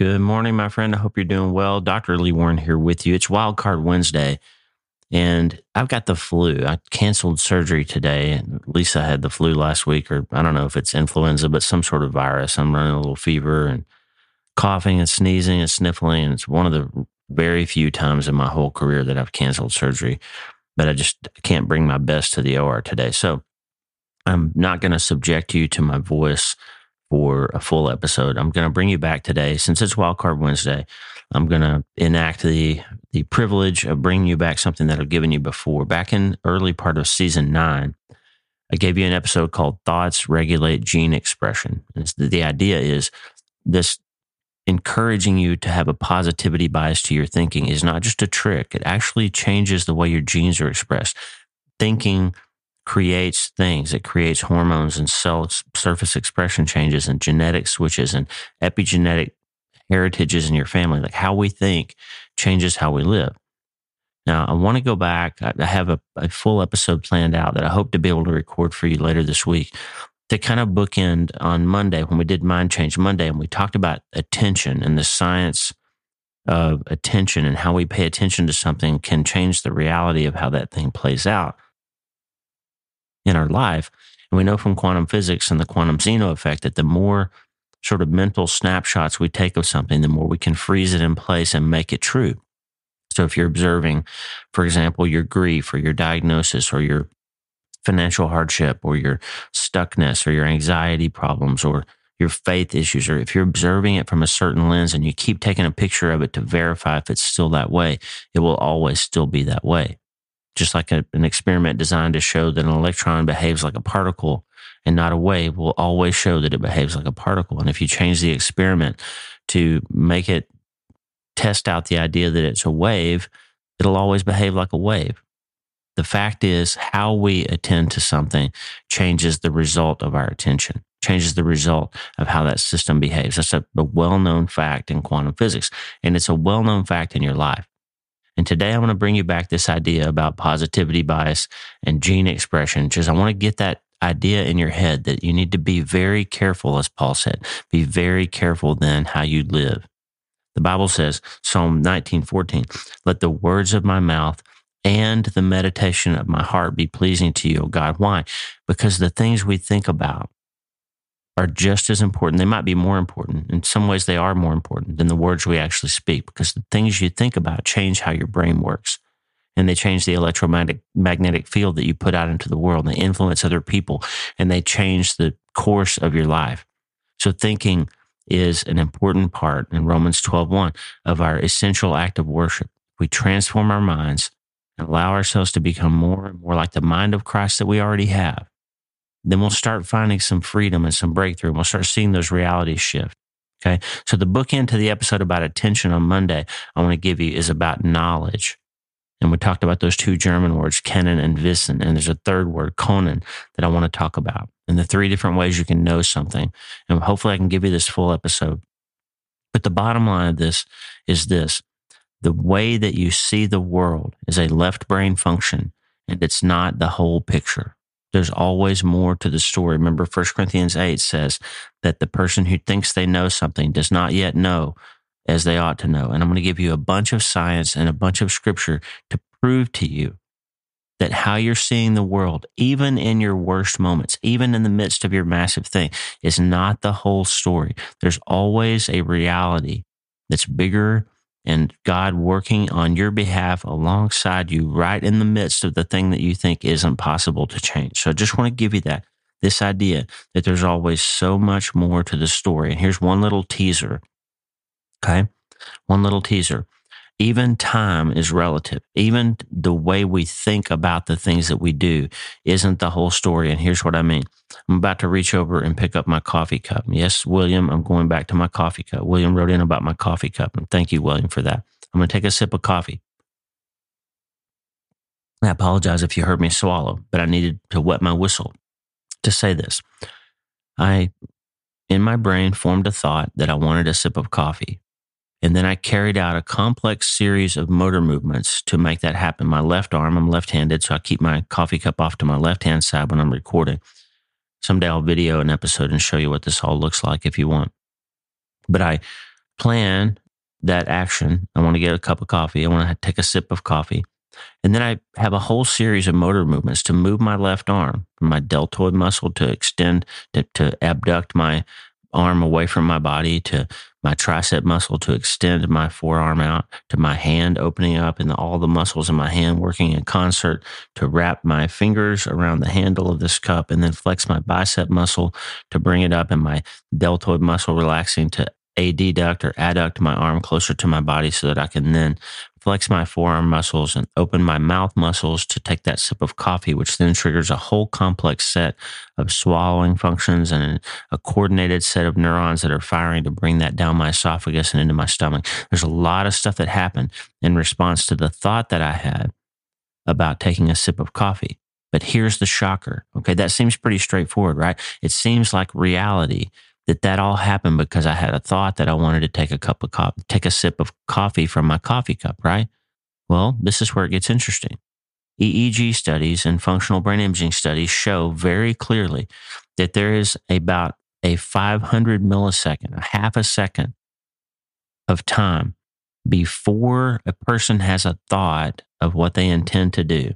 Good morning, my friend. I hope you're doing well. Dr. Lee Warren here with you. It's Wildcard Wednesday, and I've got the flu. I canceled surgery today. Lisa had the flu last week, or I don't know if it's influenza, but some sort of virus. I'm running a little fever and coughing and sneezing and sniffling. And it's one of the very few times in my whole career that I've canceled surgery, but I just can't bring my best to the OR today. So I'm not going to subject you to my voice for a full episode. I'm going to bring you back today since it's Wildcard Wednesday. I'm going to enact the the privilege of bringing you back something that I've given you before. Back in early part of season nine, I gave you an episode called "Thoughts Regulate Gene Expression." And the idea is this encouraging you to have a positivity bias to your thinking is not just a trick. It actually changes the way your genes are expressed. Thinking creates things. It creates hormones and cell surface expression changes and genetic switches and epigenetic heritages in your family. Like how we think changes how we live. Now, I want to go back. I have a, a, full episode planned out that I hope to be able to record for you later this week to kind of bookend on Monday when we did Mind Change Monday and we talked about attention and the science of attention and how we pay attention to something can change the reality of how that thing plays out in our life. And we know from quantum physics and the quantum Zeno effect that the more sort of mental snapshots we take of something, the more we can freeze it in place and make it true. So if you're observing, for example, your grief or your diagnosis or your financial hardship or your stuckness or your anxiety problems or your faith issues, or if you're observing it from a certain lens and you keep taking a picture of it to verify if it's still that way, it will always still be that way just like a, an experiment designed to show that an electron behaves like a particle and not a wave will always show that it behaves like a particle. And if you change the experiment to make it test out the idea that it's a wave, it'll always behave like a wave. The fact is, how we attend to something changes the result of our attention, changes the result of how that system behaves. That's a, a well known fact in quantum physics, and it's a well known fact in your life. And today I want to bring you back this idea about positivity bias and gene expression. Just I want to get that idea in your head that you need to be very careful, as Paul said, be very careful then how you live. The Bible says, Psalm 19:14, let the words of my mouth and the meditation of my heart be pleasing to you, O God. Why? Because the things we think about are just as important. They might be more important. In some ways, they are more important than the words we actually speak because the things you think about change how your brain works. And they change the electromagnetic magnetic field that you put out into the world. And they influence other people and they change the course of your life. So thinking is an important part in Romans 12:1 of our essential act of worship. We transform our minds and allow ourselves to become more and more like the mind of Christ that we already have then we'll start finding some freedom and some breakthrough. We'll start seeing those realities shift. Okay. So the bookend to the episode about attention on Monday, I want to give you is about knowledge. And we talked about those two German words, kennen and wissen. And there's a third word, können, that I want to talk about. And the three different ways you can know something. And hopefully I can give you this full episode. But the bottom line of this is this. The way that you see the world is a left brain function and it's not the whole picture. There's always more to the story. Remember, 1 Corinthians 8 says that the person who thinks they know something does not yet know as they ought to know. And I'm going to give you a bunch of science and a bunch of scripture to prove to you that how you're seeing the world, even in your worst moments, even in the midst of your massive thing, is not the whole story. There's always a reality that's bigger and God working on your behalf alongside you right in the midst of the thing that you think isn't possible to change. So I just want to give you that this idea that there's always so much more to the story. And here's one little teaser. Okay. One little teaser. Even time is relative. Even the way we think about the things that we do isn't the whole story. And here's what I mean. I'm about to reach over and pick up my coffee cup. Yes, William, I'm going back to my coffee cup. William wrote in about my coffee cup. And thank you, William, for that. I'm going to take a sip of coffee. I apologize if you heard me swallow, but I needed to wet my whistle to say this. I, in my brain, formed a thought that I wanted a sip of coffee. And then I carried out a complex series of motor movements to make that happen. My left arm, I'm left handed, so I keep my coffee cup off to my left hand side when I'm recording. Someday I'll video an episode and show you what this all looks like if you want. But I plan that action. I want to get a cup of coffee. I want to take a sip of coffee. And then I have a whole series of motor movements to move my left arm from my deltoid muscle to extend, to, to abduct my arm away from my body to my tricep muscle to extend my forearm out to my hand opening up and all the muscles in my hand working in concert to wrap my fingers around the handle of this cup and then flex my bicep muscle to bring it up and my deltoid muscle relaxing to adduct or adduct my arm closer to my body so that I can then flex my forearm muscles and open my mouth muscles to take that sip of coffee, which then triggers a whole complex set of swallowing functions and a coordinated set of neurons that are firing to bring that down my esophagus and into my stomach. There's a lot of stuff that happened in response to the thought that I had about taking a sip of coffee. But here's the shocker. Okay. That seems pretty straightforward, right? It seems like reality that that all happened because I had a thought that I wanted to take a cup of coffee, take a sip of coffee from my coffee cup, right? Well, this is where it gets interesting. EEG studies and functional brain imaging studies show very clearly that there is about a 500 millisecond, a half a second of time before a person has a thought of what they intend to do.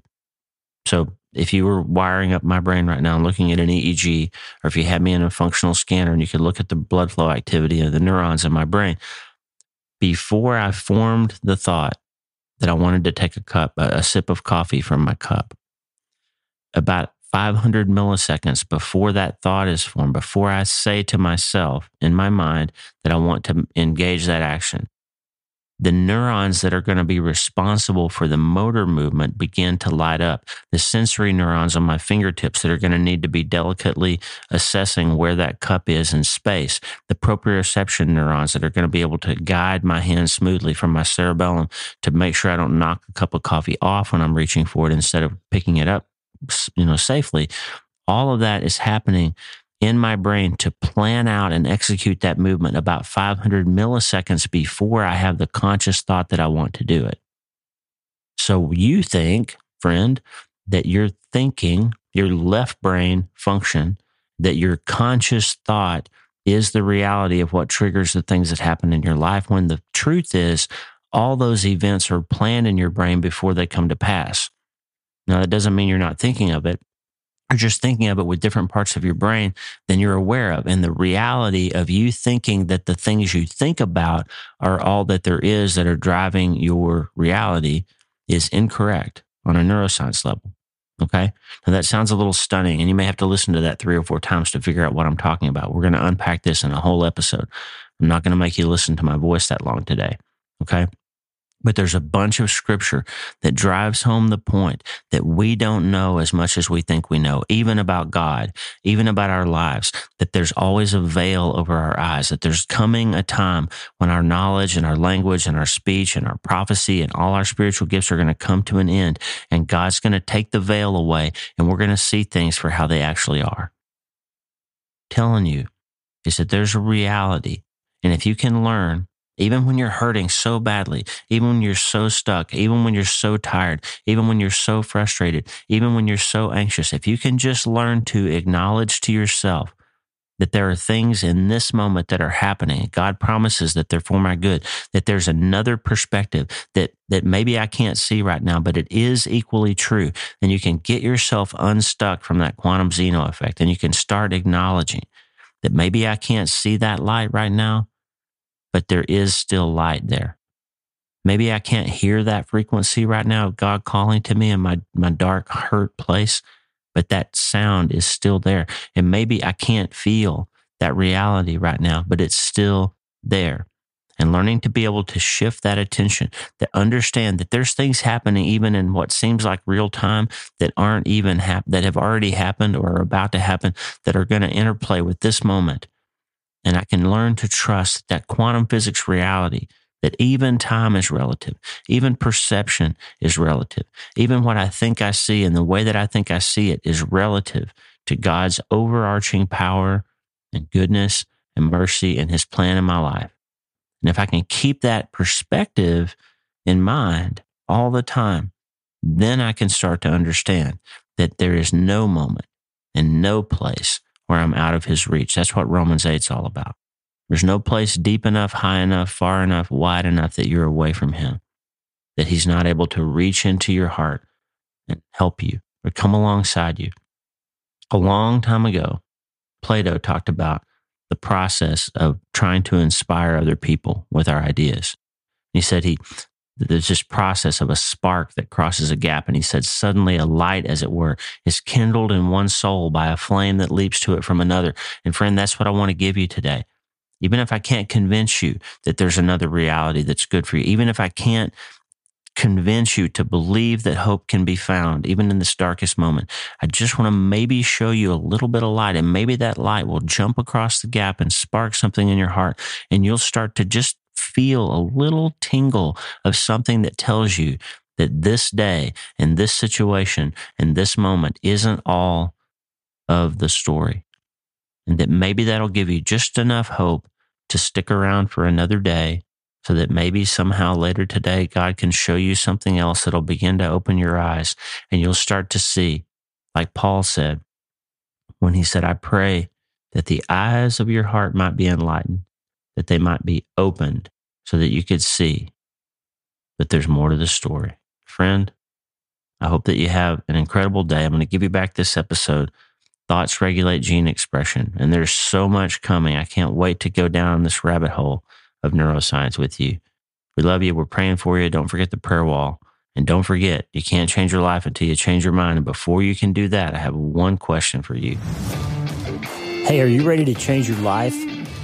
So if you were wiring up my brain right now and looking at an EEG, or if you had me in a functional scanner and you could look at the blood flow activity of the neurons in my brain, before I formed the thought that I wanted to take a cup, a, a sip of coffee from my cup, about 500 milliseconds before that thought is formed, before I say to myself in my mind that I want to engage that action, the neurons that are going to be responsible for the motor movement begin to light up. The sensory neurons on my fingertips that are going to need to be delicately assessing where that cup is in space. The proprioception neurons that are going to be able to guide my hand smoothly from my cerebellum to make sure I don't knock a cup of coffee off when I'm reaching for it instead of picking it up, you know, safely. All of that is happening in my brain to plan out and execute that movement about 500 milliseconds before I have the conscious thought that I want to do it. So you think, friend, that your thinking, your left brain function, that your conscious thought is the reality of what triggers the things that happen in your life when the truth is all those events are planned in your brain before they come to pass. Now, that doesn't mean you're not thinking of it are just thinking of it with different parts of your brain than you're aware of. And the reality of you thinking that the things you think about are all that there is that are driving your reality is incorrect on a neuroscience level. Okay. Now that sounds a little stunning and you may have to listen to that three or four times to figure out what I'm talking about. We're going to unpack this in a whole episode. I'm not going to make you listen to my voice that long today. Okay. But there's a bunch of scripture that drives home the point that we don't know as much as we think we know, even about God, even about our lives, that there's always a veil over our eyes, that there's coming a time when our knowledge and our language and our speech and our prophecy and all our spiritual gifts are going to come to an end. And God's going to take the veil away and we're going to see things for how they actually are. Telling you is that there's a reality. And if you can learn even when you're hurting so badly, even when you're so stuck, even when you're so tired, even when you're so frustrated, even when you're so anxious, if you can just learn to acknowledge to yourself that there are things in this moment that are happening. God promises that they're for my good, that there's another perspective that, that maybe I can't see right now, but it is equally true. And you can get yourself unstuck from that quantum Zeno effect and you can start acknowledging that maybe I can't see that light right now, but there is still light there. Maybe I can't hear that frequency right now of God calling to me in my, my dark, hurt place, but that sound is still there. And maybe I can't feel that reality right now, but it's still there. And learning to be able to shift that attention, to understand that there's things happening even in what seems like real time that aren't even hap- that have already happened or are about to happen that are going to interplay with this moment and I can learn to trust that quantum physics reality, that even time is relative, even perception is relative, even what I think I see and the way that I think I see it is relative to God's overarching power and goodness and mercy and his plan in my life. And if I can keep that perspective in mind all the time, then I can start to understand that there is no moment and no place where I'm out of his reach. That's what Romans 8 is all about. There's no place deep enough, high enough, far enough, wide enough that you're away from Him, that He's not able to reach into your heart and help you or come alongside you. A long time ago, Plato talked about the process of trying to inspire other people with our ideas. He said he there's this process of a spark that crosses a gap. And he said, suddenly a light, as it were, is kindled in one soul by a flame that leaps to it from another. And friend, that's what I want to give you today. Even if I can't convince you that there's another reality that's good for you, even if I can't convince you to believe that hope can be found, even in this darkest moment, I just want to maybe show you a little bit of light. And maybe that light will jump across the gap and spark something in your heart. And you'll start to just feel a little tingle of something that tells you that this day and this situation and this moment isn't all of the story. And that maybe that'll give you just enough hope to stick around for another day so that maybe somehow later today, God can show you something else that'll begin to open your eyes and you'll start to see, like Paul said, when he said, I pray that the eyes of your heart might be enlightened, that they might be opened so that you could see that there's more to the story. Friend, I hope that you have an incredible day. I'm going to give you back this episode. Thoughts regulate gene expression. And there's so much coming. I can't wait to go down this rabbit hole of neuroscience with you. We love you. We're praying for you. Don't forget the prayer wall. And don't forget, you can't change your life until you change your mind. And before you can do that, I have one question for you. Hey, are you ready to change your life?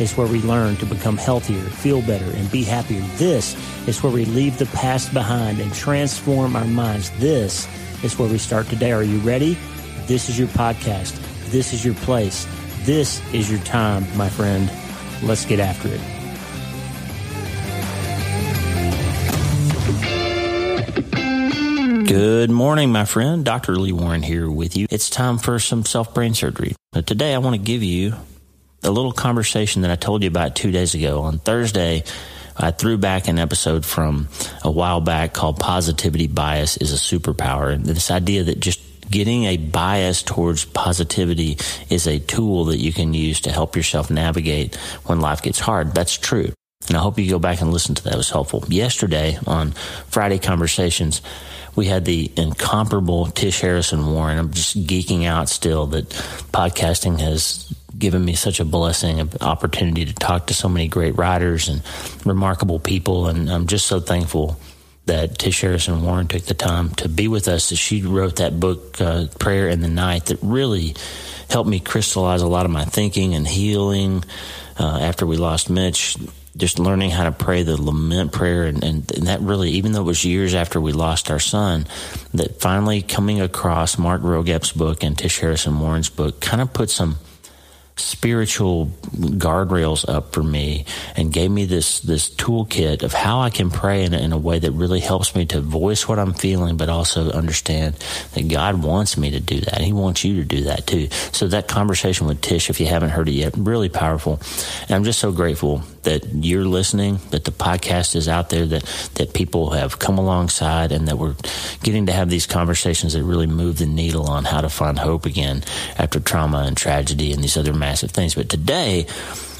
is where we learn to become healthier, feel better, and be happier. This is where we leave the past behind and transform our minds. This is where we start today. Are you ready? This is your podcast. This is your place. This is your time, my friend. Let's get after it. Good morning, my friend. Dr. Lee Warren here with you. It's time for some self brain surgery. Now, today, I want to give you a little conversation that I told you about two days ago. On Thursday, I threw back an episode from a while back called Positivity Bias is a Superpower. And this idea that just getting a bias towards positivity is a tool that you can use to help yourself navigate when life gets hard. That's true. And I hope you go back and listen to that. It was helpful. Yesterday on Friday Conversations, we had the incomparable Tish Harrison Warren. I'm just geeking out still that podcasting has given me such a blessing, an opportunity to talk to so many great writers and remarkable people. And I'm just so thankful that Tish Harrison Warren took the time to be with us. She wrote that book, uh, Prayer in the Night, that really helped me crystallize a lot of my thinking and healing. Uh, after we lost Mitch, just learning how to pray the lament prayer and, and, and, that really even though it was years after we lost our son that finally coming across mark Vroegop's book and tish harrison warren's book kind of put some spiritual guardrails up for me and gave me this this toolkit of how I can pray in, in a way that really helps me to voice what I'm feeling, but also understand that God wants me to do that. He wants you to do that too. So that conversation with Tish, if you haven't heard it yet, really powerful. And I'm just so grateful that you're listening, that the podcast is out there, that that people have come alongside, and that we're getting to have these conversations that really move the needle on how to find hope again after trauma and tragedy and these other massive things. But today,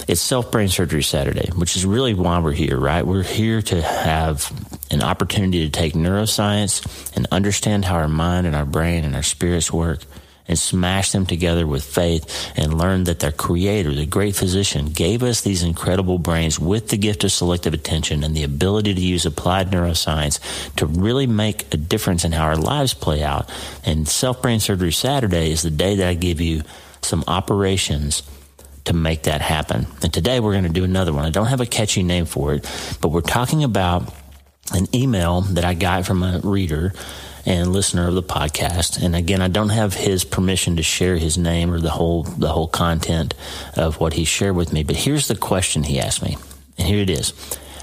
it's self brain surgery Saturday, which is really why we're here, right? We're here to have an opportunity to take neuroscience and understand how our mind and our brain and our spirits work and smash them together with faith and learn that their creator, the great physician, gave us these incredible brains with the gift of selective attention and the ability to use applied neuroscience to really make a difference in how our lives play out. And Self Brain Surgery Saturday is the day that I give you some operations to make that happen. And today we're going to do another one. I don't have a catchy name for it, but we're talking about an email that I got from a reader and listener of the podcast. And again, I don't have his permission to share his name or the whole the whole content of what he shared with me. But here's the question he asked me, and here it is: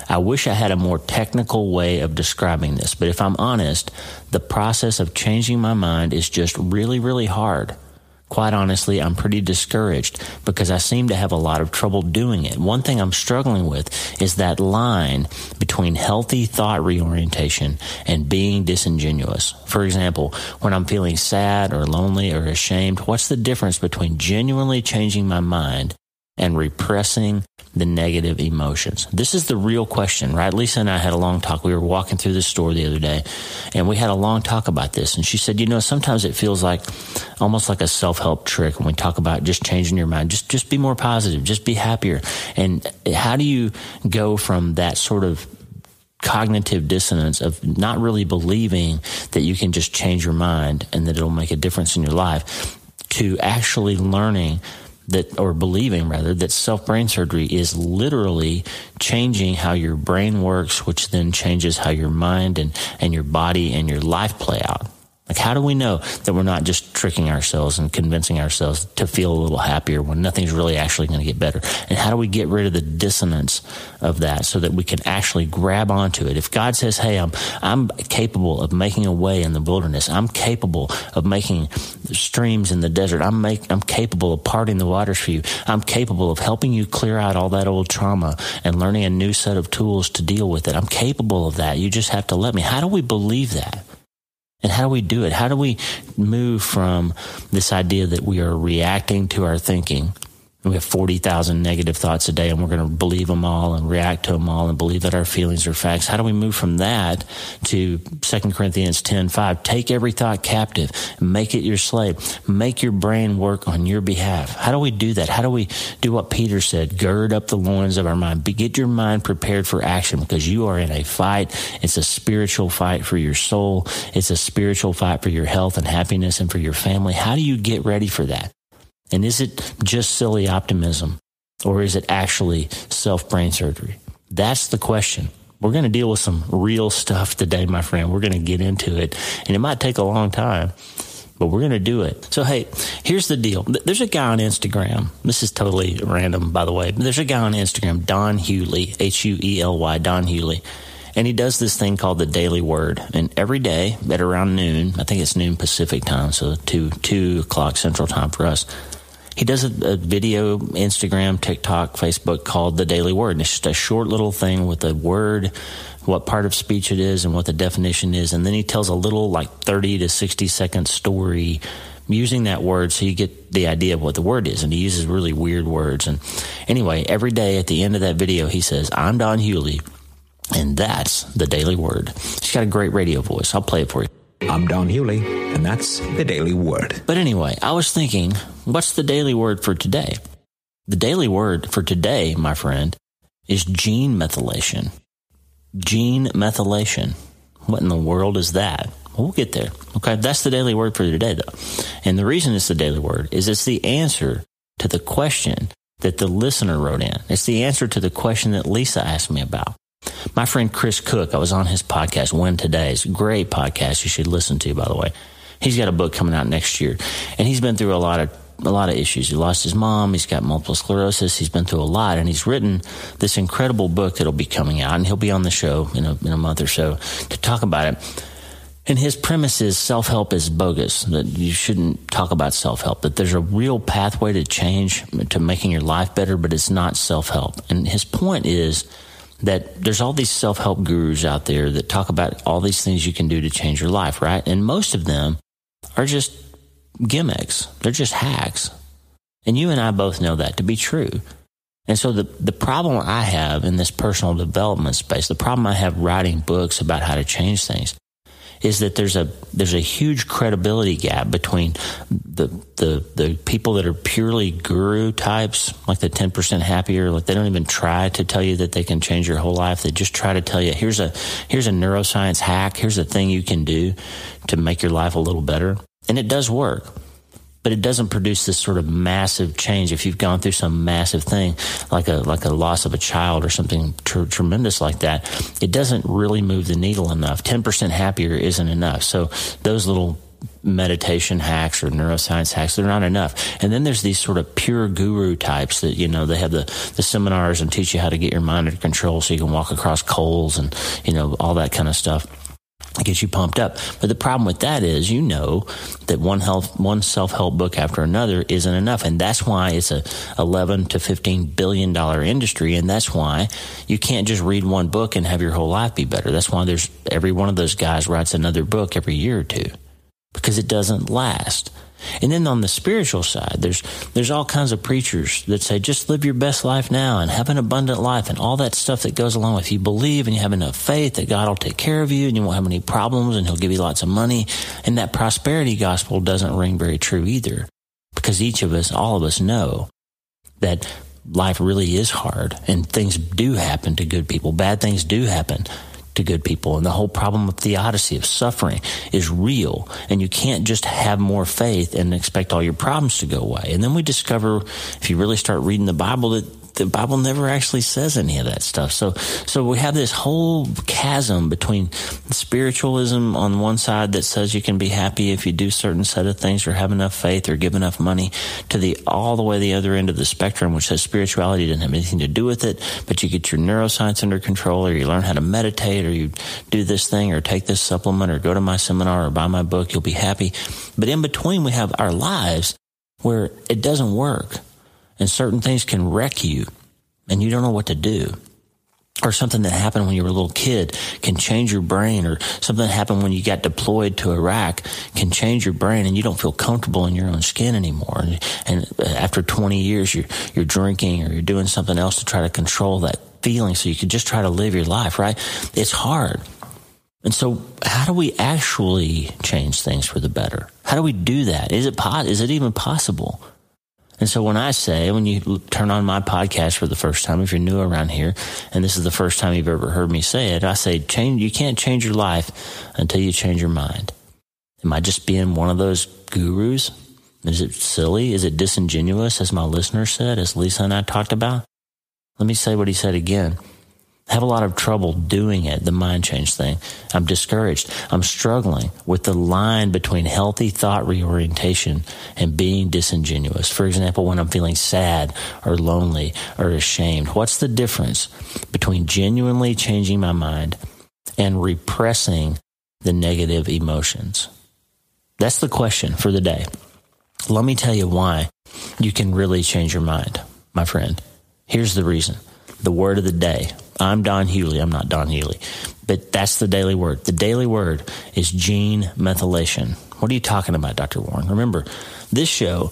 I wish I had a more technical way of describing this, but if I'm honest, the process of changing my mind is just really, really hard. Quite honestly, I'm pretty discouraged because I seem to have a lot of trouble doing it. One thing I'm struggling with is that line between healthy thought reorientation and being disingenuous. For example, when I'm feeling sad or lonely or ashamed, what's the difference between genuinely changing my mind and repressing the negative emotions? This is the real question, right? Lisa and I had a long talk. We were walking through the store the other day and we had a long talk about this. And she said, you know, sometimes it feels like almost like a self-help trick when we talk about just changing your mind. Just, just be more positive. Just be happier. And how do you go from that sort of cognitive dissonance of not really believing that you can just change your mind and that it'll make a difference in your life to actually learning that or believing rather that self brain surgery is literally changing how your brain works which then changes how your mind and and your body and your life play out like, how do we know that we're not just tricking ourselves and convincing ourselves to feel a little happier when nothing's really actually going to get better? And how do we get rid of the dissonance of that so that we can actually grab onto it? If God says, Hey, I'm, I'm capable of making a way in the wilderness. I'm capable of making streams in the desert. I'm make, I'm capable of parting the waters for you. I'm capable of helping you clear out all that old trauma and learning a new set of tools to deal with it. I'm capable of that. You just have to let me. How do we believe that? And how do we do it? How do we move from this idea that we are reacting to our thinking we have 40,000 negative thoughts a day and we're going to believe them all and react to them all and believe that our feelings are facts. How do we move from that to 2 Corinthians 10 5? Take every thought captive, and make it your slave, make your brain work on your behalf. How do we do that? How do we do what Peter said? Gird up the loins of our mind. Get your mind prepared for action because you are in a fight. It's a spiritual fight for your soul. It's a spiritual fight for your health and happiness and for your family. How do you get ready for that? And is it just silly optimism or is it actually self brain surgery? That's the question. We're going to deal with some real stuff today, my friend. We're going to get into it and it might take a long time, but we're going to do it. So, hey, here's the deal. There's a guy on Instagram. This is totally random, by the way. There's a guy on Instagram, Don Huely, H U E L Y, Don Huely. And he does this thing called the Daily Word. And every day at around noon, I think it's noon Pacific time, so two, two o'clock Central time for us, he does a, a, video, Instagram, TikTok, Facebook called The Daily Word. And it's just a short little thing with a word, what part of speech it is, and what the definition is. And then he tells a little, like 30 to 60 second story using that word so you get the idea of what the word is. And he uses really weird words. And anyway, every day at the end of that video, he says, I'm Don Hewley, And that's the Daily Word. He's got a great radio voice. I'll play it for you. I'm Don Hewley, and that's the Daily Word. But anyway, I was thinking, what's the daily word for today? The daily word for today, my friend, is gene methylation. Gene methylation. What in the world is that? Well, get there. Okay, that's the daily word for today, though. And the reason it's the daily word is it's the answer to the question that the listener wrote in. It's the answer to the question that Lisa asked me about. My friend Chris Cook, I was on his podcast, When Today's great podcast you should listen to, by the way. He's got a book coming out next year, and he's been through a lot of a lot of issues. He lost his mom. He's got multiple sclerosis. He's been through a lot, and he's written this incredible book that'll be coming out, and he'll be on the show in a, in a month or so to talk about it. And his premise is self help is bogus, that you shouldn't talk about self help, that there's a real pathway to change, to making your life better, but it's not self help. And his point is that there's all these self help gurus out there that talk about all these things you can do to change your life, right? And most of them are just gimmicks, they're just hacks. And you and I both know that to be true. And so the, the problem I have in this personal development space, the problem I have writing books about how to change things is that there's a there's a huge credibility gap between the the the people that are purely guru types, like the ten percent happier, like they don't even try to tell you that they can change your whole life. They just try to tell you here's a here's a neuroscience hack, here's a thing you can do to make your life a little better, and it does work but it doesn't produce this sort of massive change. If you've gone through some massive thing, like a like a loss of a child or something tr- tremendous like that, it doesn't really move the needle enough. Ten percent happier isn't enough. So those little meditation hacks or neuroscience hacks. They're not enough. And then there's these sort of pure guru types that, you know, they have the, the seminars and teach you how to get your mind under control so you can walk across coals and, you know, all that kind of stuff gets you pumped up. But the problem with that is, you know, that one health, one self help book after another isn't enough, and that's why it's a eleven to fifteen billion dollar industry, and that's why you can't just read one book and have your whole life be better. That's why there's every one of those guys writes another book every year or two because it doesn't last. And then on the spiritual side, there's there's all kinds of preachers that say just live your best life now and have an abundant life and all that stuff that goes along with you believe and you have enough faith that God will take care of you and you won't have any problems and he'll give you lots of money. And that prosperity gospel doesn't ring very true either. Because each of us, all of us know that life really is hard and things do happen to good people. Bad things do happen to good people. And the whole problem of theodicy, of suffering, is real. And you can't just have more faith and expect all your problems to go away. And then we discover, if you really start reading the Bible, that the Bible never actually says any of that stuff. So, so we have this whole chasm between spiritualism on one side that says you can be happy if you do certain set of things or have enough faith or give enough money to the all the way the other end of the spectrum, which says spirituality doesn't have anything to do with it, but you get your neuroscience under control or you learn how to meditate or you do this thing or take this supplement or go to my seminar or buy my book, you'll be happy. But in between, we have our lives where it doesn't work and certain things can wreck you and you don't know what to do. Or something that happened when you were a little kid can change your brain, or something that happened when you got deployed to Iraq can change your brain, and you don't feel comfortable in your own skin anymore. And, and uh, after 20 years, you're, you're drinking or you're doing something else to try to control that feeling so you can just try to live your life, right? It's hard. And so, how do we actually change things for the better? How do we do that? Is it po- is it even possible? And so when I say, when you turn on my podcast for the first time, if you're new around here, and this is the first time you've ever heard me say it, I say, change, you can't change your life until you change your mind. Am I just being one of those gurus? Is it silly? Is it disingenuous, as my listener said, as Lisa and I talked about? Let me say what he said again have a lot of trouble doing it, the mind change thing. I'm discouraged. I'm struggling with the line between healthy thought reorientation and being disingenuous. For example, when I'm feeling sad or lonely or ashamed, what's the difference between genuinely changing my mind and repressing the negative emotions? That's the question for the day. Let me tell you why you can really change your mind, my friend. Here's the reason. The word of the day I'm Don Hewley. I'm not Don Healy. But that's the daily word. The daily word is gene methylation. What are you talking about, Dr. Warren? Remember, this show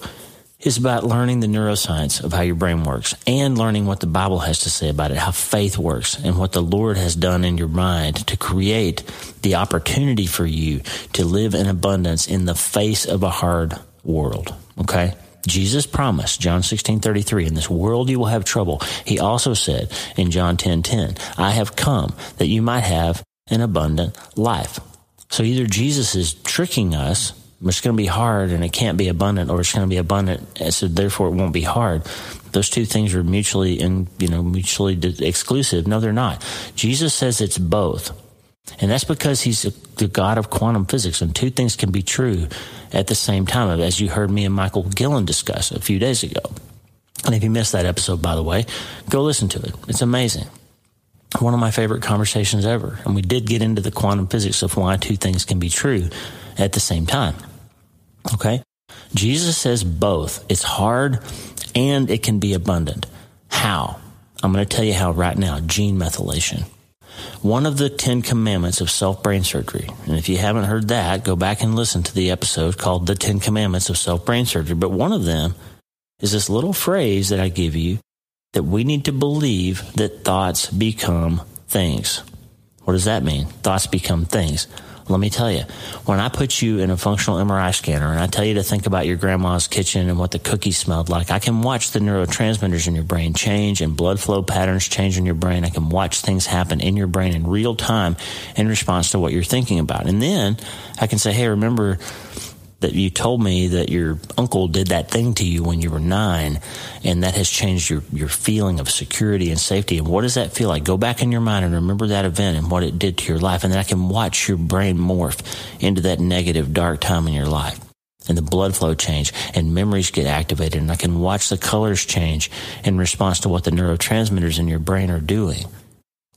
is about learning the neuroscience of how your brain works and learning what the Bible has to say about it, how faith works, and what the Lord has done in your mind to create the opportunity for you to live in abundance in the face of a hard world. Okay? Jesus promised, John 16, 33, in this world you will have trouble. He also said in John 10, 10, I have come that you might have an abundant life. So either Jesus is tricking us, it's going to be hard and it can't be abundant, or it's going to be abundant, so therefore it won't be hard. Those two things are mutually and you know mutually exclusive. No, they're not. Jesus says it's both. And that's because he's the God of quantum physics, and two things can be true at the same time, as you heard me and Michael Guillen discuss a few days ago. And if you missed that episode, by the way, go listen to it. It's amazing. One of my favorite conversations ever. And we did get into the quantum physics of why two things can be true at the same time. Okay? Jesus says both. It's hard and it can be abundant. How? I'm going to tell you how right now. Gene methylation one of the Ten Commandments of self brain surgery. And if you haven't heard that, go back and listen to the episode called The Ten Commandments of Self Brain Surgery. But one of them is this little phrase that I give you that we need to believe that thoughts become things. What does that mean? Thoughts become things. Let me tell you, when I put you in a functional MRI scanner and I tell you to think about your grandma's kitchen and what the cookies smelled like, I can watch the neurotransmitters in your brain change and blood flow patterns change in your brain. I can watch things happen in your brain in real time in response to what you're thinking about. And then I can say, hey, remember that you told me that your uncle did that thing to you when you were nine, and that has changed your, your feeling of security and safety. And what does that feel like? Go back in your mind and remember that event and what it did to your life. And then I can watch your brain morph into that negative, dark time in your life. And the blood flow change and memories get activated. And I can watch the colors change in response to what the neurotransmitters in your brain are doing.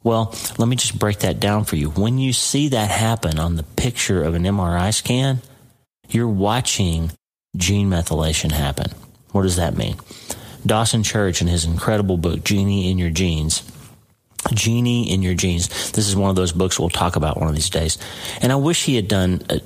Well, let me just break that down for you. When you see that happen on the picture of an MRI scan, you're watching gene methylation happen. What does that mean? Dawson Church, in his incredible book, Genie in Your Genes, Genie in Your Genes. This is one of those books we'll talk about one of these days. And I wish he had done, uh,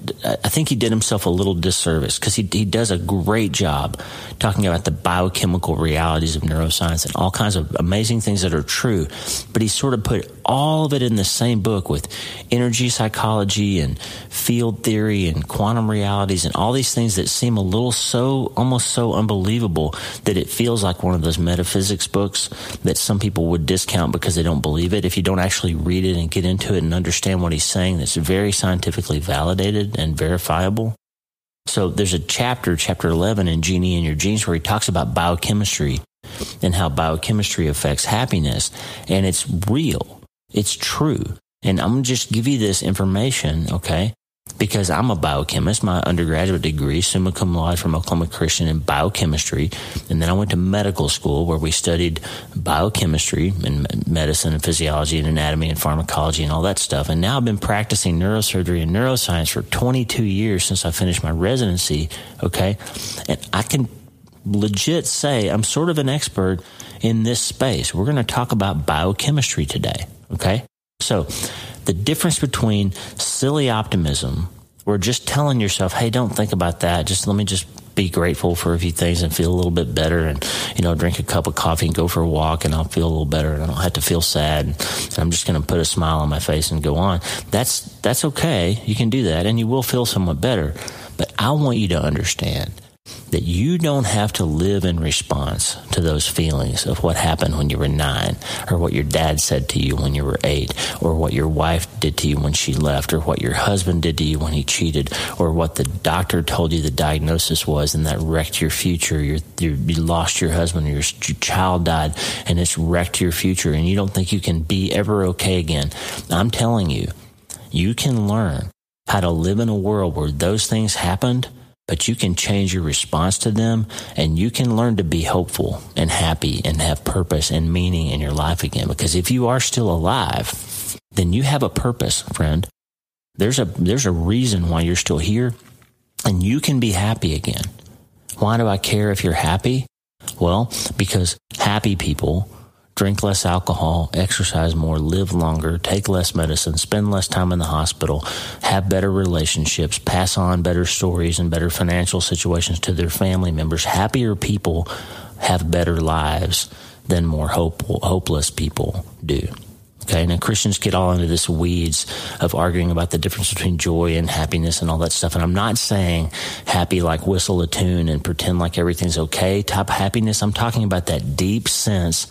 I think he did himself a little disservice because he, he does a great job talking about the biochemical realities of neuroscience and all kinds of amazing things that are true. But he sort of put all of it in the same book with energy psychology and field theory and quantum realities and all these things that seem a little so, almost so unbelievable that it feels like one of those metaphysics books that some people would discount because they don't believe it. If you don't actually read it and get into it and understand what he's saying, that's very scientifically validated and verifiable. So there's a chapter, chapter 11 in Genie in Your Genes, where he talks about biochemistry and how biochemistry affects happiness. And it's real. It's true. And I'm going to just give you this information, okay? Because I'm a biochemist, my undergraduate degree, summa cum laude from Oklahoma Christian in biochemistry. And then I went to medical school where we studied biochemistry and medicine and physiology and anatomy and pharmacology and all that stuff. And now I've been practicing neurosurgery and neuroscience for 22 years since I finished my residency, okay? And I can legit say I'm sort of an expert in this space. We're going to talk about biochemistry today. Okay. So the difference between silly optimism or just telling yourself, Hey, don't think about that. Just let me just be grateful for a few things and feel a little bit better and, you know, drink a cup of coffee and go for a walk and I'll feel a little better and I don't have to feel sad. And I'm just going to put a smile on my face and go on. That's, that's okay. You can do that and you will feel somewhat better. But I want you to understand that you don't have to live in response to those feelings of what happened when you were nine, or what your dad said to you when you were eight, or what your wife did to you when she left, or what your husband did to you when he cheated, or what the doctor told you the diagnosis was and that wrecked your future. you lost your husband, or your, your child died, and it's wrecked your future, and you don't think you can be ever okay again. I'm telling you, you can learn how to live in a world where those things happened but you can change your response to them and you can learn to be hopeful and happy and have purpose and meaning in your life again. Because if you are still alive, then you have a purpose, friend. There's a, there's a reason why you're still here and you can be happy again. Why do I care if you're happy? Well, because happy people drink less alcohol, exercise more, live longer, take less medicine, spend less time in the hospital, have better relationships, pass on better stories and better financial situations to their family members. Happier people have better lives than more hopeful, hopeless people do. Okay, now Christians get all into this weeds of arguing about the difference between joy and happiness and all that stuff. And I'm not saying happy like whistle a tune and pretend like everything's okay type happiness. I'm talking about that deep sense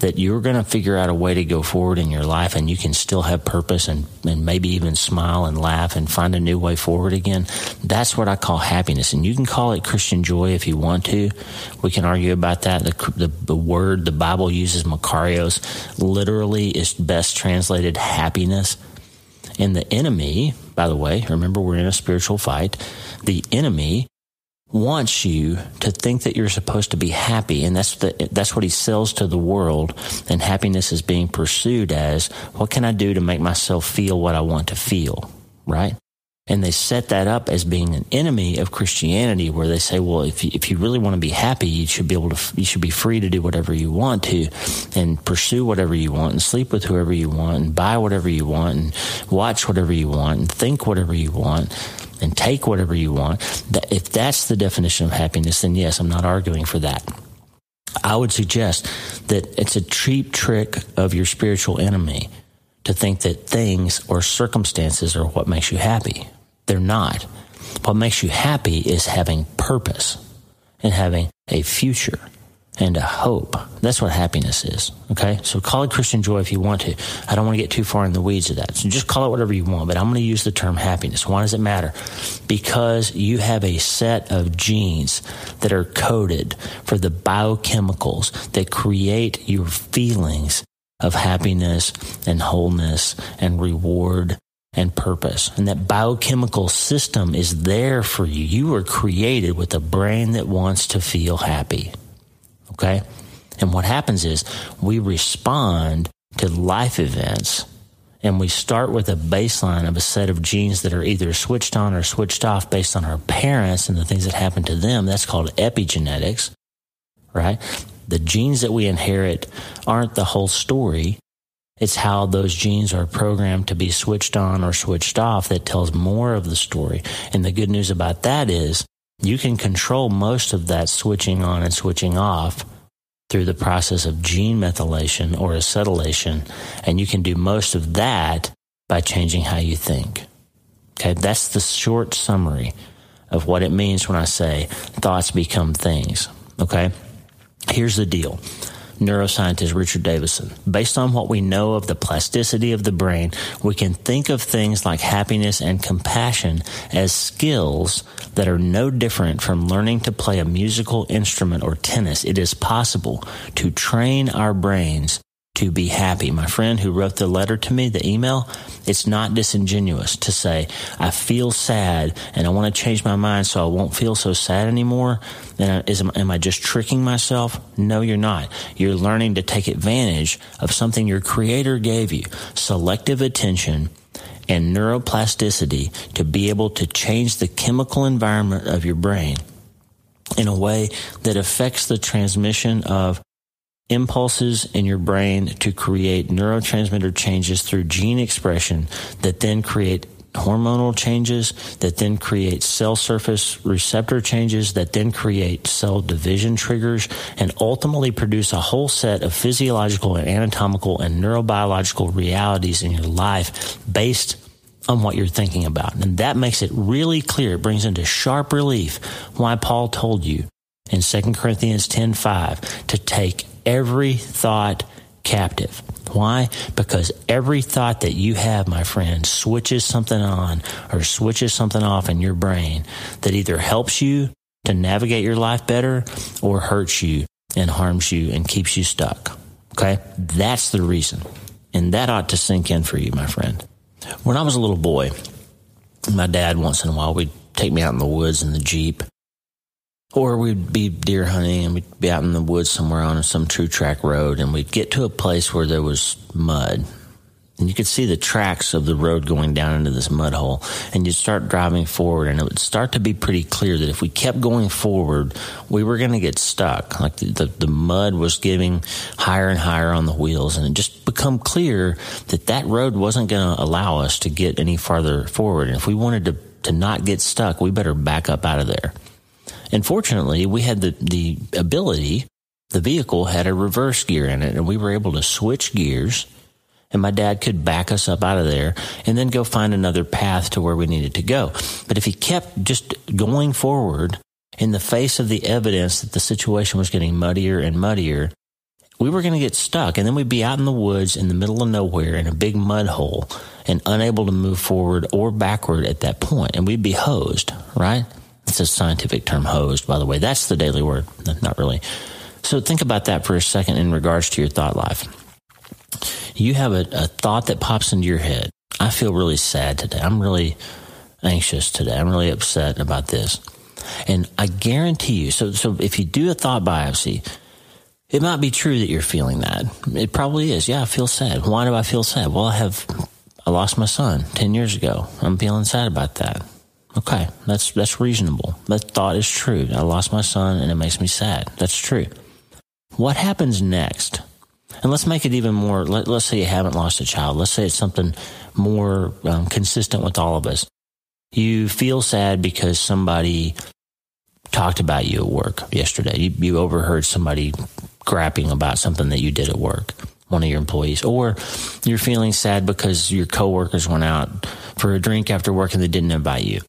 that you're going to figure out a way to go forward in your life and you can still have purpose and, and maybe even smile and laugh and find a new way forward again. That's what I call happiness. And you can call it Christian joy if you want to. We can argue about that. The, the, the word the Bible uses, Makarios, literally is best translated happiness. And the enemy, by the way, remember we're in a spiritual fight. The enemy wants you to think that you're supposed to be happy and that's the, that's what he sells to the world and happiness is being pursued as what can I do to make myself feel what I want to feel right? And they set that up as being an enemy of Christianity where they say well if you, if you really want to be happy you should be able to you should be free to do whatever you want to and pursue whatever you want and sleep with whoever you want and buy whatever you want and watch whatever you want and think whatever you want and take whatever you want. If that's the definition of happiness, then yes, I'm not arguing for that. I would suggest that it's a cheap trick of your spiritual enemy to think that things or circumstances are what makes you happy. They're not. What makes you happy is having purpose and having a future and a hope. That's what happiness is. Okay. So call it Christian joy if you want to. I don't want to get too far in the weeds of that. So just call it whatever you want, but I'm going to use the term happiness. Why does it matter? Because you have a set of genes that are coded for the biochemicals that create your feelings of happiness and wholeness and reward and purpose. And that biochemical system is there for you. You were created with a brain that wants to feel happy. Okay? And what happens is we respond to life events and we start with a baseline of a set of genes that are either switched on or switched off based on our parents and the things that happen to them. That's called epigenetics, right? The genes that we inherit aren't the whole story. It's how those genes are programmed to be switched on or switched off that tells more of the story. And the good news about that is you can control most of that switching on and switching off through the process of gene methylation or acetylation. And you can do most of that by changing how you think. Okay, that's the short summary of what it means when I say thoughts become things. Okay, here's the deal neuroscientist Richard Davidson. Based on what we know of the plasticity of the brain, we can think of things like happiness and compassion as skills that are no different from learning to play a musical instrument or tennis. It is possible to train our brains to be happy. My friend who wrote the letter to me, the email, it's not disingenuous to say, I feel sad and I want to change my mind so I won't feel so sad anymore. Then is, am I just tricking myself? No, you're not. You're learning to take advantage of something your creator gave you. Selective attention and neuroplasticity to be able to change the chemical environment of your brain in a way that affects the transmission of impulses in your brain to create neurotransmitter changes through gene expression that then create hormonal changes that then create cell surface receptor changes that then create cell division triggers and ultimately produce a whole set of physiological and anatomical and neurobiological realities in your life based on what you're thinking about. And that makes it really clear. It brings into sharp relief why Paul told you in 2 Corinthians 10:5 to take every thought captive. Why? Because every thought that you have, my friend, switches something on or switches something off in your brain that either helps you to navigate your life better or hurts you and harms you and keeps you stuck. Okay? That's the reason. And that ought to sink in for you, my friend. When I was a little boy, my dad once in a while would take me out in the woods in the Jeep or we'd be deer hunting and we'd be out in the woods somewhere on some true track road and we'd get to a place where there was mud. And you could see the tracks of the road going down into this mud hole. And you'd start driving forward and it would start to be pretty clear that if we kept going forward, we were going to get stuck. Like the, the, the mud was getting higher and higher on the wheels. And it just become clear that that road wasn't going to allow us to get any farther forward. And if we wanted to, to not get stuck, we better back up out of there. And fortunately, we had the, the ability, the vehicle had a reverse gear in it, and we were able to switch gears. And my dad could back us up out of there and then go find another path to where we needed to go. But if he kept just going forward in the face of the evidence that the situation was getting muddier and muddier, we were going to get stuck. And then we'd be out in the woods in the middle of nowhere in a big mud hole and unable to move forward or backward at that point. And we'd be hosed, right? It's a scientific term, hosed, by the way. That's the daily word. Not really. So think about that for a second in regards to your thought life. You have a, a thought that pops into your head. I feel really sad today. I'm really anxious today. I'm really upset about this. And I guarantee you, so, so if you do a thought biopsy, it might be true that you're feeling that. It probably is. Yeah, I feel sad. Why do I feel sad? Well, I have, I lost my son 10 years ago. I'm feeling sad about that. Okay, that's that's reasonable. That thought is true. I lost my son and it makes me sad. That's true. What happens next? And let's make it even more. Let, us say you haven't lost a child. Let's say it's something more um, consistent with all of us. You feel sad because somebody talked about you at work yesterday. You, you overheard somebody crapping about something that you did at work one of your employees, or you're feeling sad because your coworkers went out for a drink after work and they didn't invite you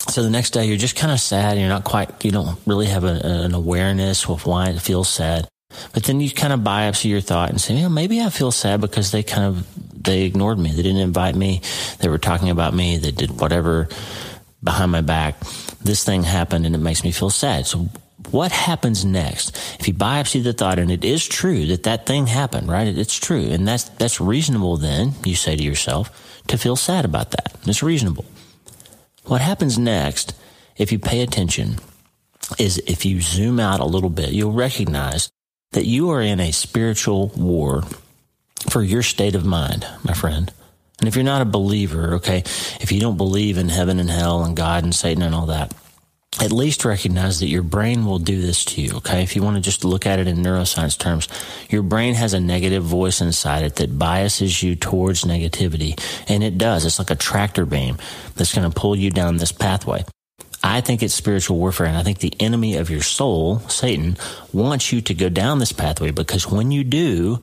So the next day you're just kind of sad. and You're not quite, you don't really have a, an awareness of why it feels sad. But then you kind of biopsy your thought and say, you know, maybe I feel sad because they kind of, they ignored me. They didn't invite me. They were talking about me. They did whatever behind my back. This thing happened and it makes me feel sad. So what happens next? If you biopsy the thought and it is true that that thing happened, right? It's true. And that's, that's reasonable then, you say to yourself, to feel sad about that. It's reasonable. What happens next, if you pay attention, is if you zoom out a little bit, you'll recognize that you are in a spiritual war for your state of mind, my friend. And if you're not a believer, okay, if you don't believe in heaven and hell and God and Satan and all that, at least recognize that your brain will do this to you. Okay. If you want to just look at it in neuroscience terms, your brain has a negative voice inside it that biases you towards negativity. And it does. It's like a tractor beam that's going to pull you down this pathway. I think it's spiritual warfare. And I think the enemy of your soul, Satan, wants you to go down this pathway because when you do,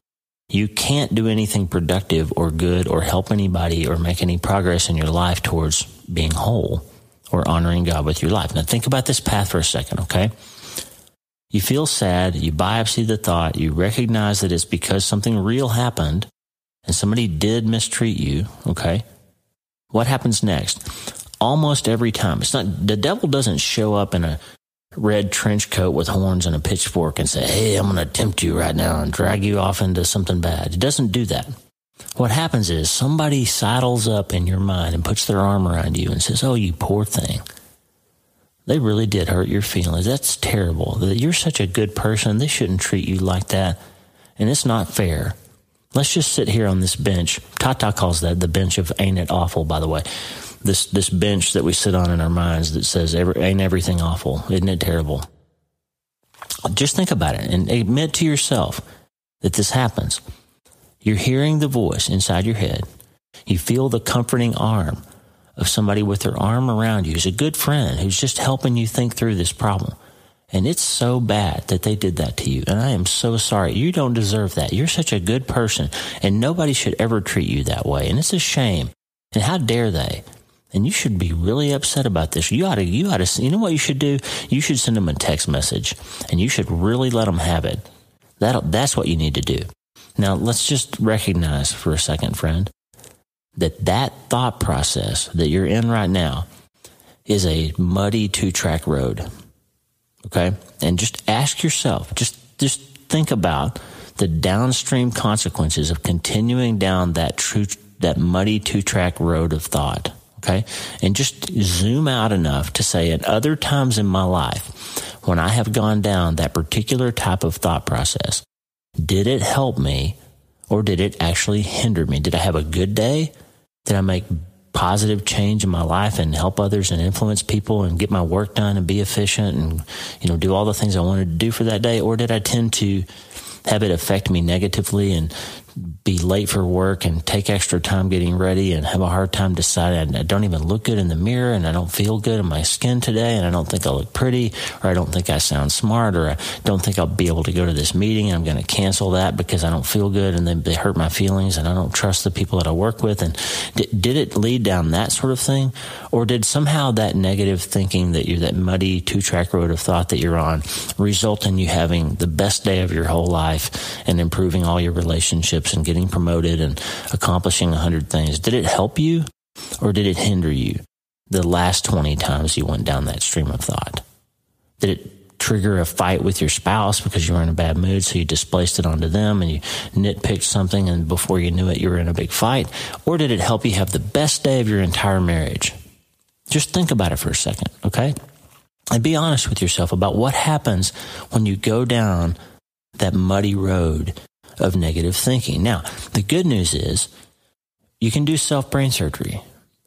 you can't do anything productive or good or help anybody or make any progress in your life towards being whole or honoring God with your life. Now think about this path for a second, okay? You feel sad, you biopsy the thought, you recognize that it's because something real happened and somebody did mistreat you, okay? What happens next? Almost every time. It's not the devil doesn't show up in a red trench coat with horns and a pitchfork and say, "Hey, I'm going to tempt you right now and drag you off into something bad." It doesn't do that. What happens is somebody sidles up in your mind and puts their arm around you and says, Oh, you poor thing. They really did hurt your feelings. That's terrible. You're such a good person. They shouldn't treat you like that. And it's not fair. Let's just sit here on this bench. Tata calls that the bench of ain't it awful, by the way. This, this bench that we sit on in our minds that says, ain't everything awful? Isn't it terrible? Just think about it and admit to yourself that this happens. You're hearing the voice inside your head. You feel the comforting arm of somebody with their arm around you who's a good friend who's just helping you think through this problem. And it's so bad that they did that to you. And I am so sorry. You don't deserve that. You're such a good person and nobody should ever treat you that way. And it's a shame. And how dare they? And you should be really upset about this. You ought to, you ought to, you know what you should do? You should send them a text message and you should really let them have it. That, that's what you need to do. Now, let's just recognize for a second, friend, that that thought process that you're in right now is a muddy two track road. Okay. And just ask yourself, just, just think about the downstream consequences of continuing down that true, that muddy two track road of thought. Okay. And just zoom out enough to say at other times in my life, when I have gone down that particular type of thought process, did it help me or did it actually hinder me? Did I have a good day? Did I make positive change in my life and help others and influence people and get my work done and be efficient and, you know, do all the things I wanted to do for that day? Or did I tend to have it affect me negatively and be late for work and take extra time getting ready and have a hard time deciding. I don't even look good in the mirror and I don't feel good in my skin today and I don't think I look pretty or I don't think I sound smart or I don't think I'll be able to go to this meeting. And I'm going to cancel that because I don't feel good and then they hurt my feelings and I don't trust the people that I work with. And did it lead down that sort of thing? Or did somehow that negative thinking that you're that muddy two track road of thought that you're on result in you having the best day of your whole life and improving all your relationships and getting promoted and accomplishing a hundred things, did it help you or did it hinder you the last 20 times you went down that stream of thought? Did it trigger a fight with your spouse because you were in a bad mood, so you displaced it onto them and you nitpicked something and before you knew it, you were in a big fight? Or did it help you have the best day of your entire marriage? Just think about it for a second, okay? And be honest with yourself about what happens when you go down that muddy road of negative thinking. Now, the good news is you can do self brain surgery.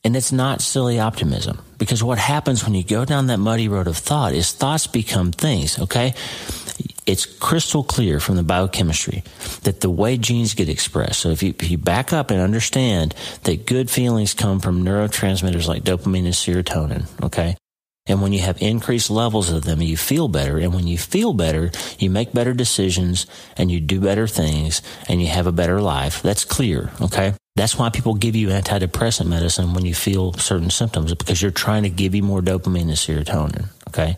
And it's not silly optimism because what happens when you go down that muddy road of thought is thoughts become things, okay? It's crystal clear from the biochemistry that the way genes get expressed. So if you, if you back up and understand that good feelings come from neurotransmitters like dopamine and serotonin, okay? And when you have increased levels of them, you feel better. And when you feel better, you make better decisions and you do better things and you have a better life. That's clear. Okay. That's why people give you antidepressant medicine when you feel certain symptoms because you're trying to give you more dopamine and serotonin. Okay.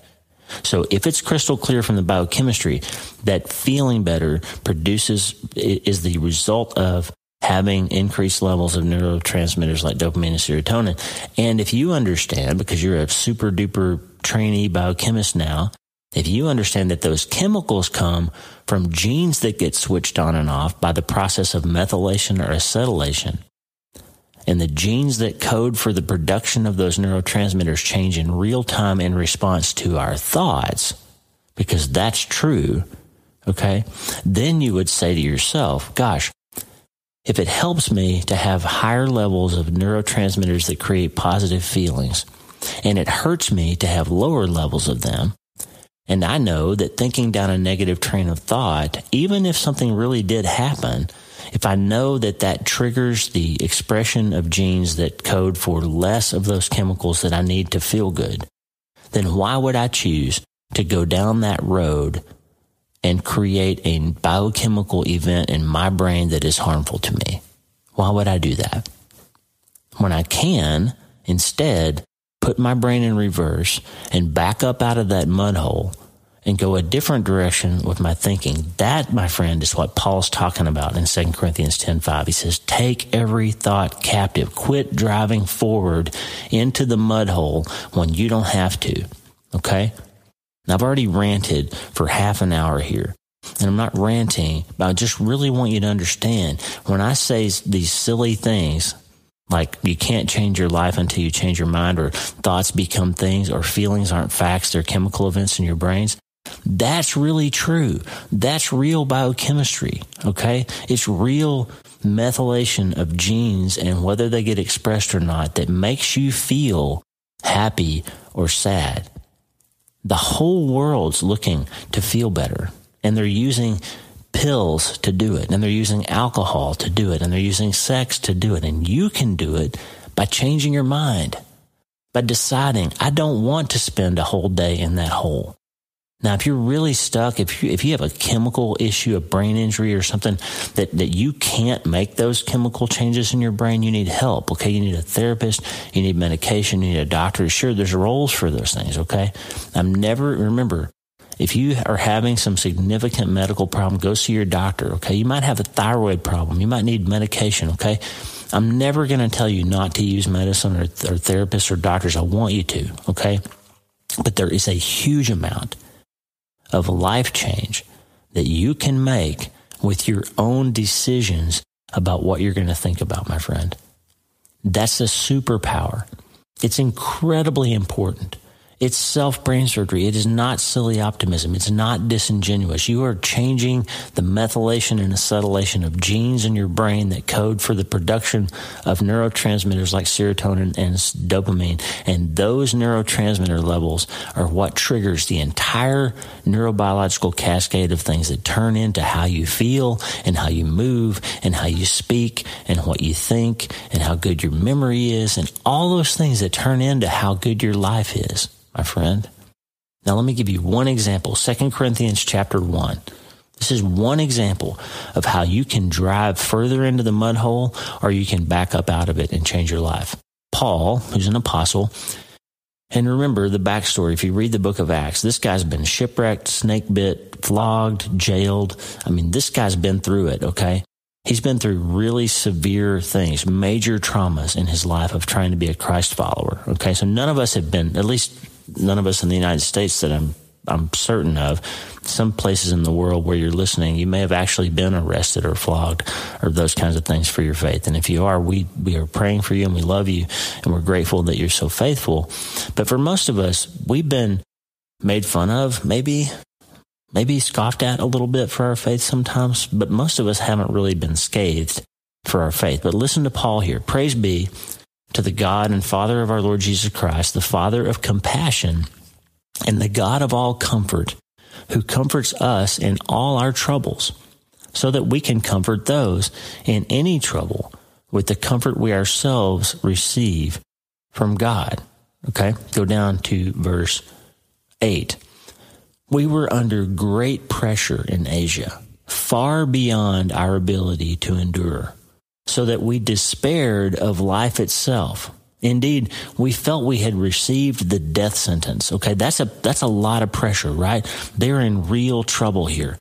So if it's crystal clear from the biochemistry that feeling better produces is the result of having increased levels of neurotransmitters like dopamine and serotonin. And if you understand, because you're a super duper trainee biochemist now, if you understand that those chemicals come from genes that get switched on and off by the process of methylation or acetylation, and the genes that code for the production of those neurotransmitters change in real time in response to our thoughts, because that's true, okay, then you would say to yourself, gosh, if it helps me to have higher levels of neurotransmitters that create positive feelings, and it hurts me to have lower levels of them, and I know that thinking down a negative train of thought, even if something really did happen, if I know that that triggers the expression of genes that code for less of those chemicals that I need to feel good, then why would I choose to go down that road and create a biochemical event in my brain that is harmful to me? Why would I do that? When I can instead put my brain in reverse and back up out of that mud hole and go a different direction with my thinking. That, my friend, is what Paul's talking about in 2 Corinthians 10:5. He says, "Take every thought captive. Quit driving forward into the mud hole when you don't have to." Okay? Now, I've already ranted for half an hour here. And I'm not ranting, but I just really want you to understand when I say these silly things, like you can't change your life until you change your mind, or thoughts become things, or feelings aren't facts, they're chemical events in your brains. That's really true. That's real biochemistry. Okay. It's real methylation of genes and whether they get expressed or not that makes you feel happy or sad. The whole world's looking to feel better and they're using pills to do it and they're using alcohol to do it and they're using sex to do it. And you can do it by changing your mind, by deciding, I don't want to spend a whole day in that hole. Now, if you're really stuck, if you, if you have a chemical issue, a brain injury or something that, that you can't make those chemical changes in your brain, you need help. Okay. You need a therapist. You need medication. You need a doctor. Sure. There's roles for those things. Okay. I'm never, remember, if you are having some significant medical problem, go see your doctor. Okay. You might have a thyroid problem. You might need medication. Okay. I'm never going to tell you not to use medicine or, or therapists or doctors. I want you to. Okay. But there is a huge amount of life change that you can make with your own decisions about what you're going to think about, my friend. That's a superpower. It's incredibly important. It's self brain surgery. It is not silly optimism. It's not disingenuous. You are changing the methylation and acetylation of genes in your brain that code for the production of neurotransmitters like serotonin and dopamine. And those neurotransmitter levels are what triggers the entire neurobiological cascade of things that turn into how you feel and how you move and how you speak and what you think and how good your memory is and all those things that turn into how good your life is my friend. Now let me give you one example. Second Corinthians chapter 1. This is one example of how you can drive further into the mud hole or you can back up out of it and change your life. Paul, who's an apostle, and remember the backstory. If you read the book of Acts, this guy's been shipwrecked, snake bit, flogged, jailed. I mean, this guy's been through it, okay? He's been through really severe things, major traumas in his life of trying to be a Christ follower. Okay. So none of us have been, at least none of us in the United States that I'm I'm certain of. Some places in the world where you're listening, you may have actually been arrested or flogged or those kinds of things for your faith. And if you are, we, we are praying for you and we love you and we're grateful that you're so faithful. But for most of us, we've been made fun of, maybe, maybe scoffed at a little bit for our faith sometimes, but most of us haven't really been scathed for our faith. But listen to Paul here. Praise be to the God and Father of our Lord Jesus Christ, the Father of compassion and the God of all comfort, who comforts us in all our troubles, so that we can comfort those in any trouble with the comfort we ourselves receive from God. Okay, go down to verse 8. We were under great pressure in Asia, far beyond our ability to endure, so that we despaired of life itself. Indeed, we felt we had received the death sentence. Okay, that's a that's a lot of pressure, right? They're in real trouble here.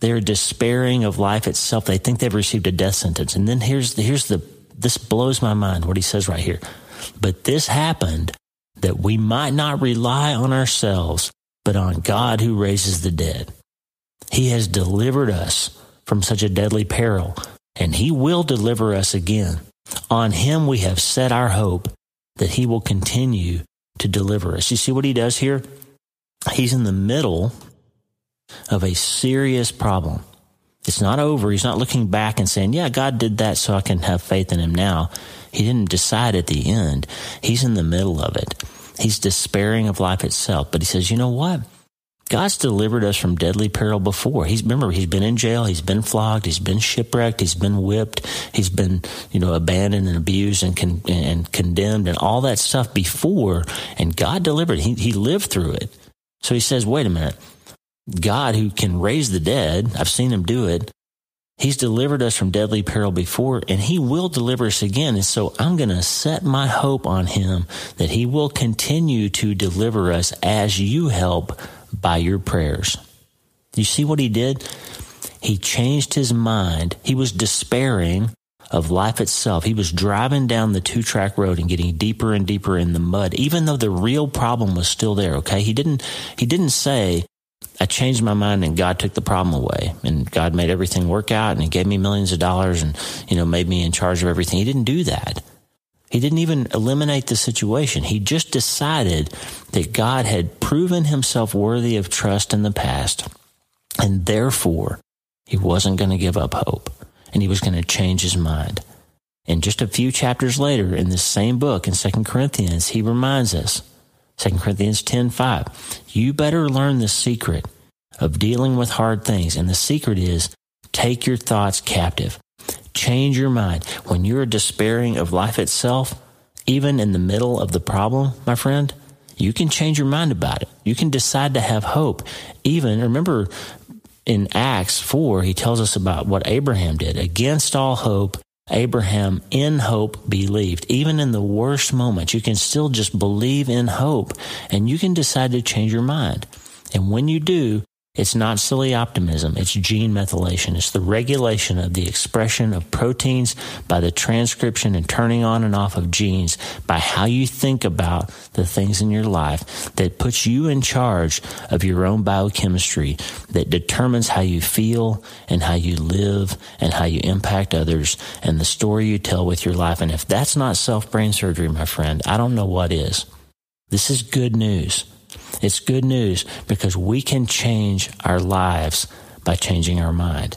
They're despairing of life itself. They think they've received a death sentence. And then here's the, here's the this blows my mind what he says right here. But this happened that we might not rely on ourselves, but on God who raises the dead. He has delivered us from such a deadly peril, and He will deliver us again. On Him we have set our hope that He will continue to deliver us. You see what He does here? He's in the middle of a serious problem. It's not over. He's not looking back and saying, Yeah, God did that so I can have faith in Him now. He didn't decide at the end. He's in the middle of it. He's despairing of life itself. But he says, You know what? God's delivered us from deadly peril before. He's remember he's been in jail, he's been flogged, he's been shipwrecked, he's been whipped, he's been you know abandoned and abused and con- and condemned and all that stuff before, and God delivered. He he lived through it. So he says, wait a minute, God who can raise the dead, I've seen him do it. He's delivered us from deadly peril before, and he will deliver us again. And so I'm going to set my hope on him that he will continue to deliver us as you help by your prayers. You see what he did? He changed his mind. He was despairing of life itself. He was driving down the two track road and getting deeper and deeper in the mud, even though the real problem was still there. Okay. He didn't, he didn't say, I changed my mind and God took the problem away and God made everything work out and he gave me millions of dollars and, you know, made me in charge of everything. He didn't do that. He didn't even eliminate the situation. He just decided that God had proven himself worthy of trust in the past, and therefore he wasn't going to give up hope, and he was going to change his mind. And just a few chapters later in this same book in 2 Corinthians, he reminds us, 2 Corinthians 10:5, you better learn the secret of dealing with hard things, and the secret is take your thoughts captive change your mind. When you're despairing of life itself, even in the middle of the problem, my friend, you can change your mind about it. You can decide to have hope. Even, remember in Acts 4, he tells us about what Abraham did. Against all hope, Abraham in hope believed. Even in the worst moments, you can still just believe in hope and you can decide to change your mind. And when you do, it's not silly optimism. It's gene methylation. It's the regulation of the expression of proteins by the transcription and turning on and off of genes by how you think about the things in your life that puts you in charge of your own biochemistry that determines how you feel and how you live and how you impact others and the story you tell with your life. And if that's not self brain surgery, my friend, I don't know what is. This is good news. It's good news because we can change our lives by changing our mind.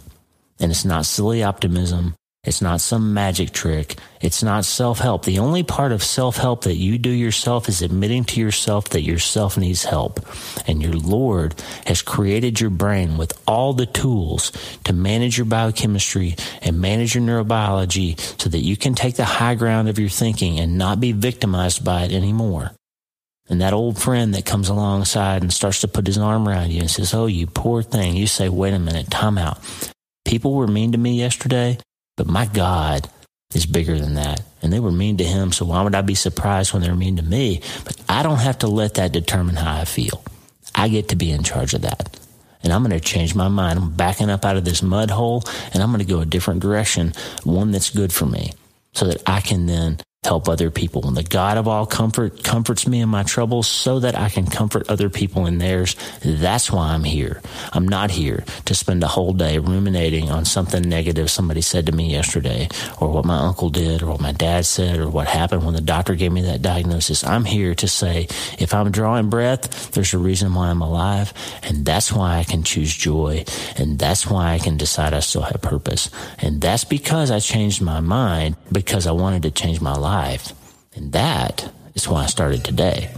And it's not silly optimism. It's not some magic trick. It's not self help. The only part of self help that you do yourself is admitting to yourself that yourself needs help. And your Lord has created your brain with all the tools to manage your biochemistry and manage your neurobiology so that you can take the high ground of your thinking and not be victimized by it anymore. And that old friend that comes alongside and starts to put his arm around you and says, Oh, you poor thing. You say, Wait a minute, time out. People were mean to me yesterday, but my God is bigger than that. And they were mean to him. So why would I be surprised when they're mean to me? But I don't have to let that determine how I feel. I get to be in charge of that. And I'm going to change my mind. I'm backing up out of this mud hole and I'm going to go a different direction, one that's good for me so that I can then help other people. And the God of all comfort comforts me in my troubles so that I can comfort other people in theirs. That's why I'm here. I'm not here to spend a whole day ruminating on something negative somebody said to me yesterday or what my uncle did or what my dad said or what happened when the doctor gave me that diagnosis. I'm here to say if I'm drawing breath, there's a reason why I'm alive and that's why I can choose joy and that's why I can decide I still have purpose. And that's because I changed my mind because I wanted to change my life life. And that is why I started today.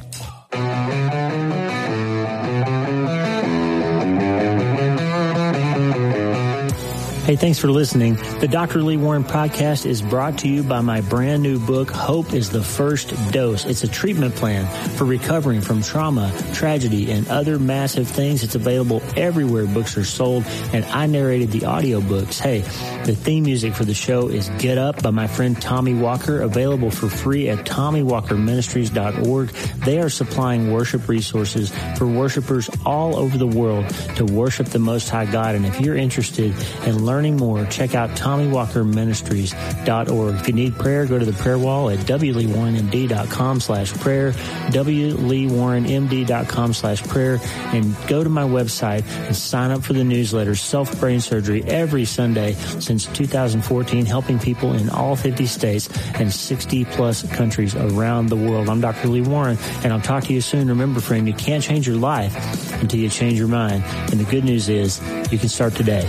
Hey, thanks for listening. The Dr. Lee Warren podcast is brought to you by my brand new book, Hope is the First Dose. It's a treatment plan for recovering from trauma, tragedy, and other massive things. It's available everywhere books are sold, and I narrated the audiobooks. Hey, the theme music for the show is Get Up by my friend Tommy Walker, available for free at TommyWalkerMinistries.org. They are supplying worship resources for worshipers all over the world to worship the Most High God. And if you're interested in learning learning more, check out TommyWalkerMinistries.org. If you need prayer, go to the prayer wall at wleewarrenmd.com slash prayer, wleewarrenmd.com slash prayer, and go to my website and sign up for the newsletter, Self Brain Surgery, every Sunday since 2014, helping people in all 50 states and 60 plus countries around the world. I'm Dr. Lee Warren, and I'll talk to you soon. Remember, friend, you can't change your life until you change your mind. And the good news is you can start today.